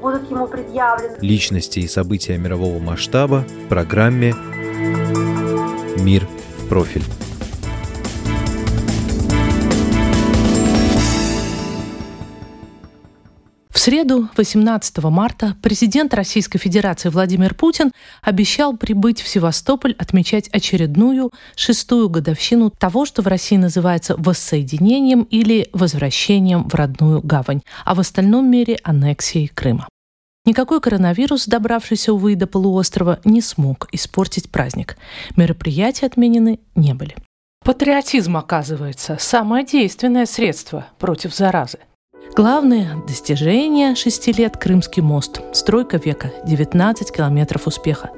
будут ему предъявлены. Личности и события мирового масштаба в программе «Мир в профиль». Среду, 18 марта, президент Российской Федерации Владимир Путин обещал прибыть в Севастополь отмечать очередную шестую годовщину того, что в России называется воссоединением или возвращением в родную гавань, а в остальном мире аннексией Крыма. Никакой коронавирус, добравшийся, увы, до полуострова, не смог испортить праздник. Мероприятия отменены не были. Патриотизм, оказывается, самое действенное средство против заразы. Главное достижение шести лет – Крымский мост. Стройка века – 19 километров успеха.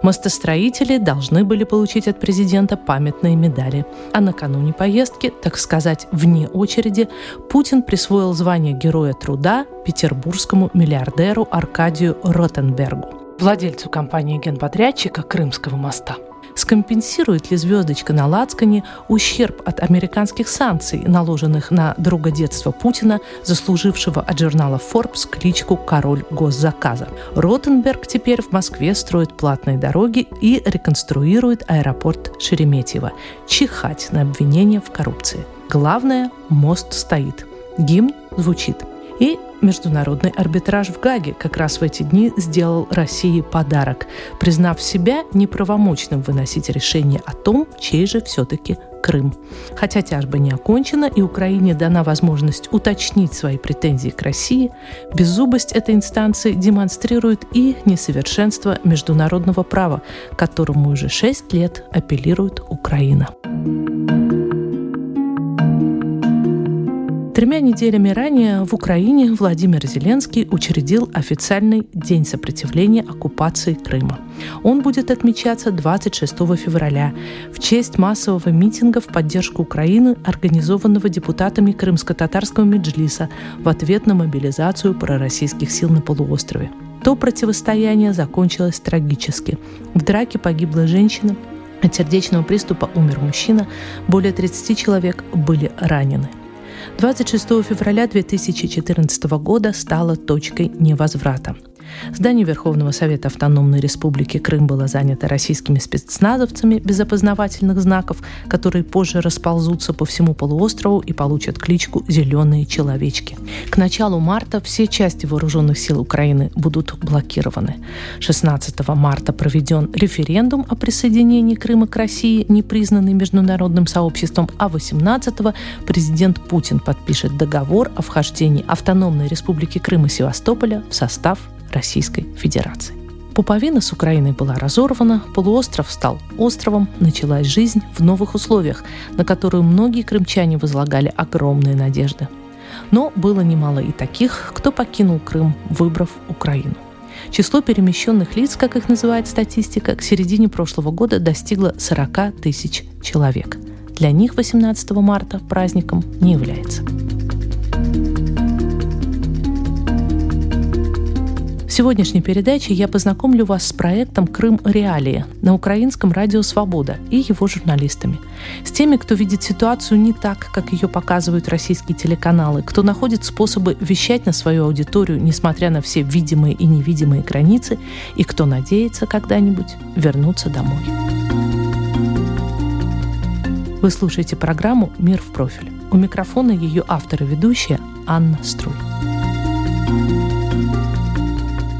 Мостостроители должны были получить от президента памятные медали. А накануне поездки, так сказать, вне очереди, Путин присвоил звание Героя труда петербургскому миллиардеру Аркадию Ротенбергу, владельцу компании генподрядчика Крымского моста – Скомпенсирует ли звездочка на Лацкане ущерб от американских санкций, наложенных на друга детства Путина, заслужившего от журнала Forbes кличку «Король госзаказа». Ротенберг теперь в Москве строит платные дороги и реконструирует аэропорт Шереметьево. Чихать на обвинения в коррупции. Главное – мост стоит. Гимн звучит. И Международный арбитраж в Гаге как раз в эти дни сделал России подарок, признав себя неправомочным выносить решение о том, чей же все-таки Крым. Хотя тяжба не окончена и Украине дана возможность уточнить свои претензии к России, беззубость этой инстанции демонстрирует и несовершенство международного права, которому уже шесть лет апеллирует Украина. Тремя неделями ранее в Украине Владимир Зеленский учредил официальный День сопротивления оккупации Крыма. Он будет отмечаться 26 февраля в честь массового митинга в поддержку Украины, организованного депутатами крымско-татарского меджлиса в ответ на мобилизацию пророссийских сил на полуострове. То противостояние закончилось трагически. В драке погибла женщина, от сердечного приступа умер мужчина, более 30 человек были ранены – 26 февраля 2014 года стало точкой невозврата. Здание Верховного Совета Автономной Республики Крым было занято российскими спецназовцами без опознавательных знаков, которые позже расползутся по всему полуострову и получат кличку «Зеленые человечки». К началу марта все части вооруженных сил Украины будут блокированы. 16 марта проведен референдум о присоединении Крыма к России, не признанный международным сообществом, а 18 президент Путин подпишет договор о вхождении Автономной Республики Крым и Севастополя в состав Российской Федерации. Пуповина с Украиной была разорвана, полуостров стал островом, началась жизнь в новых условиях, на которую многие крымчане возлагали огромные надежды. Но было немало и таких, кто покинул Крым, выбрав Украину. Число перемещенных лиц, как их называет статистика, к середине прошлого года достигло 40 тысяч человек. Для них 18 марта праздником не является. Сегодняшней передаче я познакомлю вас с проектом «Крым. Реалии» на украинском радио «Свобода» и его журналистами. С теми, кто видит ситуацию не так, как ее показывают российские телеканалы, кто находит способы вещать на свою аудиторию, несмотря на все видимые и невидимые границы, и кто надеется когда-нибудь вернуться домой. Вы слушаете программу «Мир в профиль». У микрофона ее автор и ведущая Анна Струй.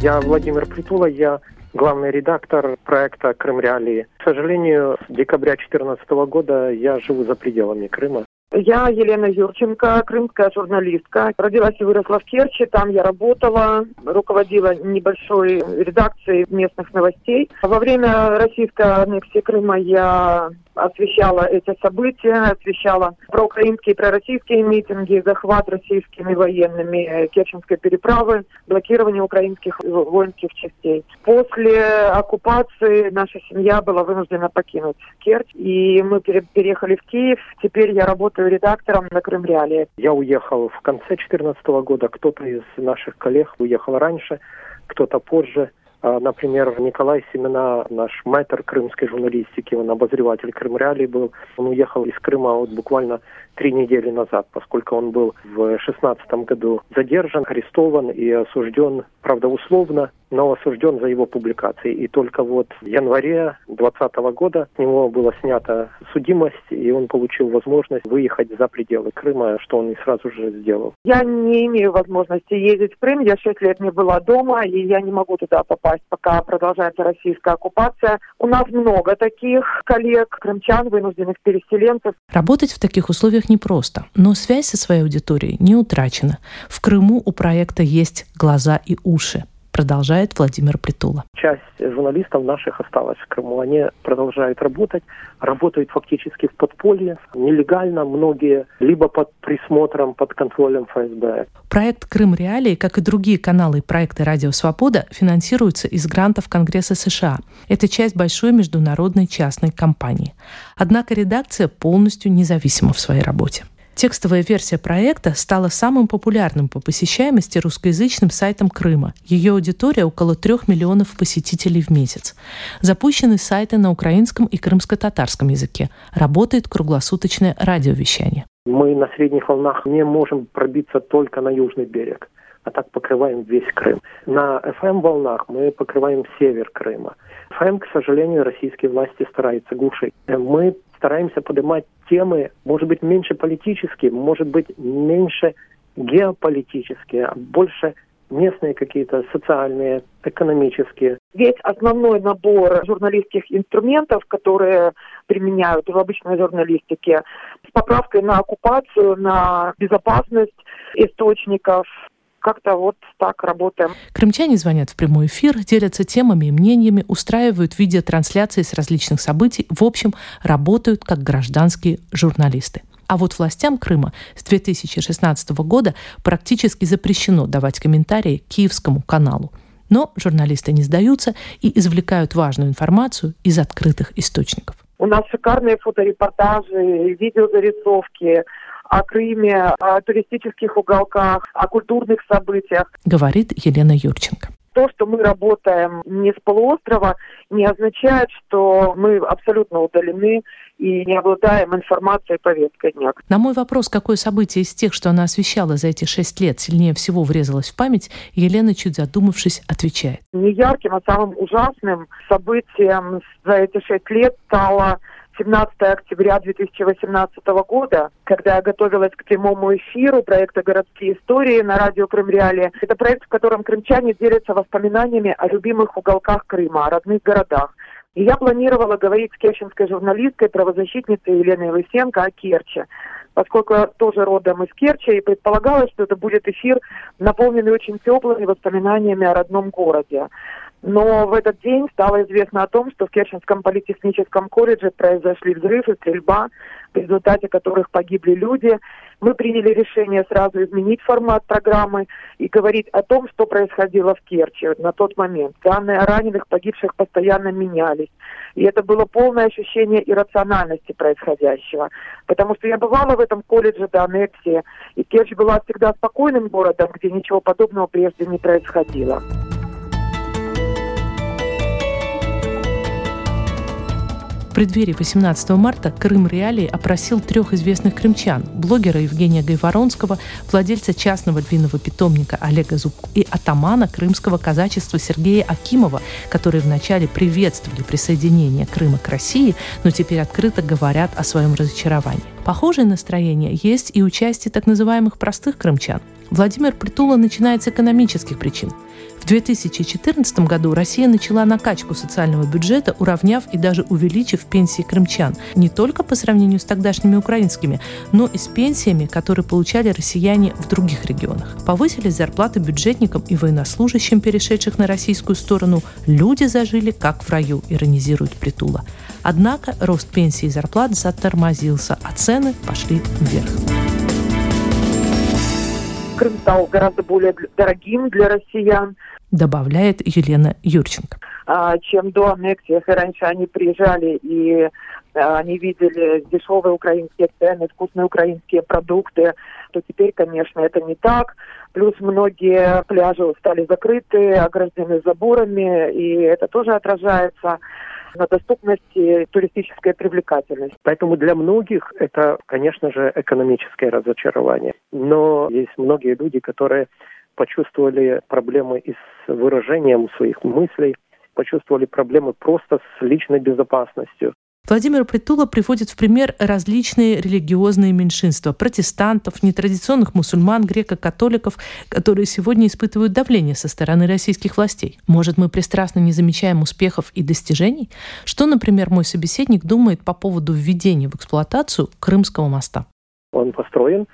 Я Владимир Притула, я главный редактор проекта «Крым Реалии». К сожалению, с декабря 2014 года я живу за пределами Крыма. Я Елена Юрченко, крымская журналистка. Родилась и выросла в Керчи, там я работала, руководила небольшой редакцией местных новостей. Во время российской аннексии Крыма я освещала эти события, освещала проукраинские, пророссийские митинги, захват российскими военными Керченской переправы, блокирование украинских воинских частей. После оккупации наша семья была вынуждена покинуть Керчь, и мы переехали в Киев. Теперь я работаю редактором на Крым Реалии. Я уехал в конце 2014 года, кто-то из наших коллег уехал раньше, кто-то позже. А, например, Николай Семена, наш мэтр крымской журналистики, он обозреватель Крымреалий был. Он уехал из Крыма вот буквально три недели назад, поскольку он был в 2016 году задержан, арестован и осужден, правда, условно, но осужден за его публикации. И только вот в январе 2020 года с него была снята судимость, и он получил возможность выехать за пределы Крыма, что он и сразу же сделал. Я не имею возможности ездить в Крым. Я шесть лет не была дома, и я не могу туда попасть, пока продолжается российская оккупация. У нас много таких коллег, крымчан, вынужденных переселенцев. Работать в таких условиях непросто, но связь со своей аудиторией не утрачена. В Крыму у проекта есть глаза и уши продолжает Владимир Притула. Часть журналистов наших осталась в Крыму. Они продолжают работать, работают фактически в подполье, нелегально многие, либо под присмотром, под контролем ФСБ. Проект «Крым Реалии», как и другие каналы и проекты «Радио Свобода», финансируются из грантов Конгресса США. Это часть большой международной частной компании. Однако редакция полностью независима в своей работе. Текстовая версия проекта стала самым популярным по посещаемости русскоязычным сайтом Крыма. Ее аудитория около трех миллионов посетителей в месяц. Запущены сайты на украинском и крымско-татарском языке. Работает круглосуточное радиовещание. Мы на средних волнах не можем пробиться только на южный берег, а так покрываем весь Крым. На FM-волнах мы покрываем север Крыма. FM, к сожалению, российские власти стараются глушить. Мы стараемся поднимать темы, может быть, меньше политические, может быть, меньше геополитические, а больше местные какие-то социальные, экономические. Весь основной набор журналистских инструментов, которые применяют в обычной журналистике, с поправкой на оккупацию, на безопасность источников, как-то вот так работаем. Крымчане звонят в прямой эфир, делятся темами и мнениями, устраивают видеотрансляции с различных событий. В общем, работают как гражданские журналисты. А вот властям Крыма с 2016 года практически запрещено давать комментарии Киевскому каналу. Но журналисты не сдаются и извлекают важную информацию из открытых источников. У нас шикарные фоторепортажи, видеозарисовки, о Крыме, о туристических уголках, о культурных событиях. Говорит Елена Юрченко то, что мы работаем не с полуострова, не означает, что мы абсолютно удалены и не обладаем информацией повесткой дня. На мой вопрос, какое событие из тех, что она освещала за эти шесть лет, сильнее всего врезалось в память, Елена, чуть задумавшись, отвечает. Не ярким, а самым ужасным событием за эти шесть лет стало 17 октября 2018 года, когда я готовилась к прямому эфиру проекта «Городские истории» на радио Крым Реалии. Это проект, в котором крымчане делятся воспоминаниями о любимых уголках Крыма, о родных городах. И я планировала говорить с керченской журналисткой, правозащитницей Еленой Лысенко о Керчи поскольку я тоже родом из Керчи, и предполагалось, что это будет эфир, наполненный очень теплыми воспоминаниями о родном городе. Но в этот день стало известно о том, что в Керченском политехническом колледже произошли взрыв и стрельба, в результате которых погибли люди. Мы приняли решение сразу изменить формат программы и говорить о том, что происходило в Керчи на тот момент. Данные о раненых, погибших постоянно менялись. И это было полное ощущение иррациональности происходящего. Потому что я бывала в этом колледже до аннексии, и Керчь была всегда спокойным городом, где ничего подобного прежде не происходило. Преддверии 18 марта Крым Реалии опросил трех известных крымчан – блогера Евгения Гайворонского, владельца частного львиного питомника Олега Зубко и атамана крымского казачества Сергея Акимова, которые вначале приветствовали присоединение Крыма к России, но теперь открыто говорят о своем разочаровании. Похожее настроение есть и у части так называемых простых крымчан. Владимир Притула начинает с экономических причин – в 2014 году Россия начала накачку социального бюджета, уравняв и даже увеличив пенсии крымчан. Не только по сравнению с тогдашними украинскими, но и с пенсиями, которые получали россияне в других регионах. Повысились зарплаты бюджетникам и военнослужащим, перешедших на российскую сторону. Люди зажили как в раю, иронизирует Притула. Однако рост пенсий и зарплат затормозился, а цены пошли вверх. Крым стал гораздо более дорогим для россиян. Добавляет Елена Юрченко. А, чем до аннексии. Если раньше они приезжали и а, они видели дешевые украинские цены, вкусные украинские продукты, то теперь, конечно, это не так. Плюс многие пляжи стали закрыты, ограждены заборами, и это тоже отражается на доступности туристической привлекательности. Поэтому для многих это, конечно же, экономическое разочарование. Но есть многие люди, которые почувствовали проблемы и с выражением своих мыслей, почувствовали проблемы просто с личной безопасностью. Владимир Притула приводит в пример различные религиозные меньшинства – протестантов, нетрадиционных мусульман, греко-католиков, которые сегодня испытывают давление со стороны российских властей. Может, мы пристрастно не замечаем успехов и достижений? Что, например, мой собеседник думает по поводу введения в эксплуатацию Крымского моста? Он построен,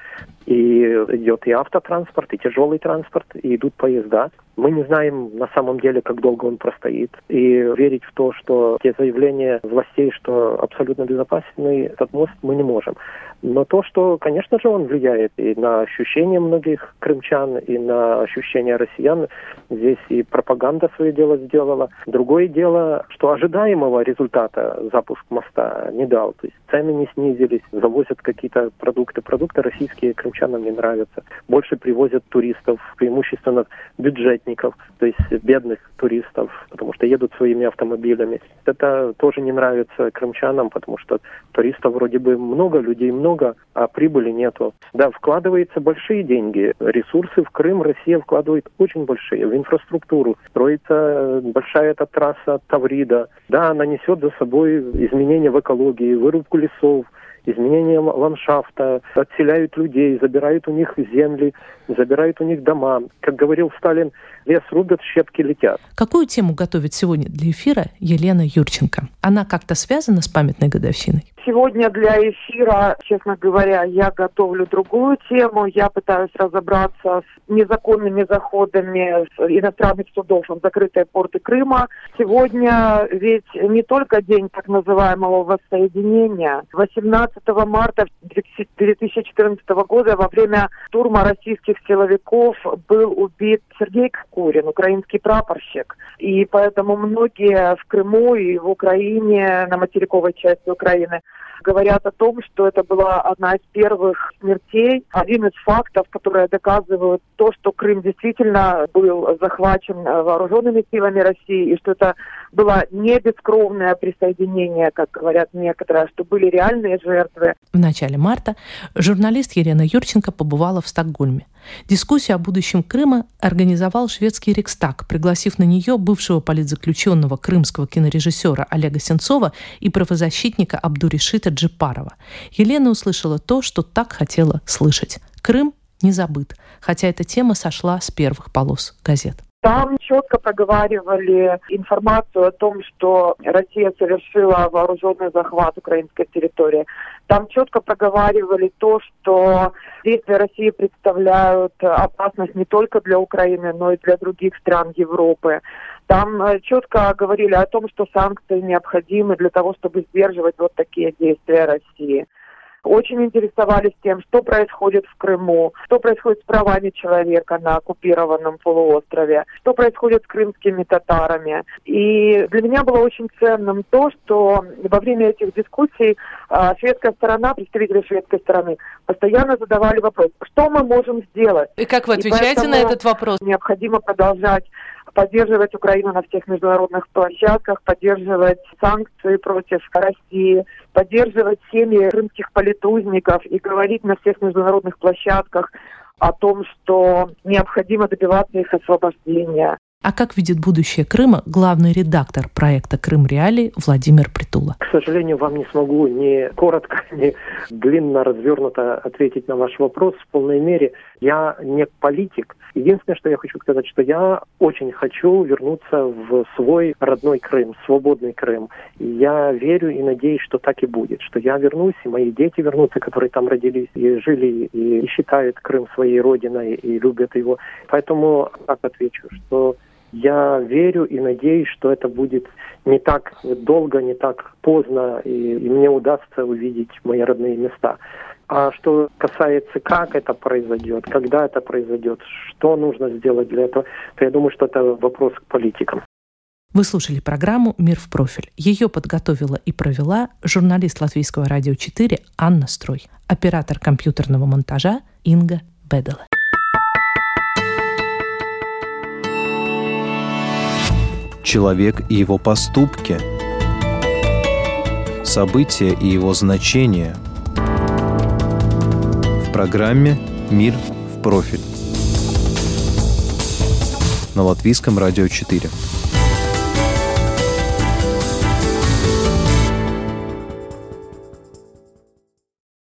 и идет и автотранспорт, и тяжелый транспорт, и идут поезда. Мы не знаем на самом деле, как долго он простоит. И верить в то, что те заявления властей, что абсолютно безопасный этот мост, мы не можем. Но то, что, конечно же, он влияет и на ощущения многих крымчан, и на ощущения россиян, здесь и пропаганда свое дело сделала. Другое дело, что ожидаемого результата запуск моста не дал. То есть цены не снизились, завозят какие-то продукты. Продукты российские крымчанам не нравятся. Больше привозят туристов, преимущественно бюджетников, то есть бедных туристов, потому что едут своими автомобилями. Это тоже не нравится крымчанам, потому что туристов вроде бы много, людей много, а прибыли нету. Да, вкладываются большие деньги. Ресурсы в Крым Россия вкладывает очень большие. В инфраструктуру. Строится большая эта трасса Таврида. Да, она несет за собой изменения в экологии, вырубку лесов, изменение ландшафта, отселяют людей, забирают у них земли, забирают у них дома. Как говорил Сталин, лес рубят, щепки летят. Какую тему готовит сегодня для эфира Елена Юрченко? Она как-то связана с памятной годовщиной? Сегодня для эфира, честно говоря, я готовлю другую тему. Я пытаюсь разобраться с незаконными заходами иностранных судов в закрытые порты Крыма. Сегодня ведь не только день так называемого воссоединения. 18 марта 2014 года во время штурма российских силовиков был убит Сергей Кокурин, украинский прапорщик. И поэтому многие в Крыму и в Украине, на материковой части Украины, говорят о том, что это была одна из первых смертей, один из фактов, которые доказывают то, что Крым действительно был захвачен э, вооруженными силами России, и что это было не бескровное присоединение, как говорят некоторые, а что были реальные жертвы. В начале марта журналист Елена Юрченко побывала в Стокгольме. Дискуссию о будущем Крыма организовал шведский Рикстаг, пригласив на нее бывшего политзаключенного крымского кинорежиссера Олега Сенцова и правозащитника Абдуришита Джипарова. Елена услышала то, что так хотела слышать. Крым не забыт, хотя эта тема сошла с первых полос газет. Там четко проговаривали информацию о том, что Россия совершила вооруженный захват украинской территории. Там четко проговаривали то, что действия России представляют опасность не только для Украины, но и для других стран Европы. Там э, четко говорили о том, что санкции необходимы для того, чтобы сдерживать вот такие действия России очень интересовались тем, что происходит в Крыму, что происходит с правами человека на оккупированном полуострове, что происходит с крымскими татарами. И для меня было очень ценным то, что во время этих дискуссий а, шведская сторона, представители шведской стороны, постоянно задавали вопрос, что мы можем сделать. И как вы отвечаете на этот вопрос? Необходимо продолжать поддерживать Украину на всех международных площадках, поддерживать санкции против России, поддерживать семьи крымских политузников и говорить на всех международных площадках о том, что необходимо добиваться их освобождения. А как видит будущее Крыма главный редактор проекта «Крым Реалии» Владимир Притула? К сожалению, вам не смогу ни коротко, ни длинно развернуто ответить на ваш вопрос в полной мере. Я не политик. Единственное, что я хочу сказать, что я очень хочу вернуться в свой родной Крым, свободный Крым. Я верю и надеюсь, что так и будет, что я вернусь, и мои дети вернутся, которые там родились и жили, и считают Крым своей родиной, и любят его. Поэтому так отвечу, что Я верю и надеюсь, что это будет не так долго, не так поздно, и, и мне удастся увидеть мои родные места. А что касается, как это произойдет, когда это произойдет, что нужно сделать для этого, то я думаю, что это вопрос к политикам. Вы слушали программу «Мир в профиль». Ее подготовила и провела журналист Латвийского радио 4 Анна Строй, оператор компьютерного монтажа Инга Бедела. Человек и его поступки, события и его значения – программе «Мир в профиль» на Латвийском радио 4.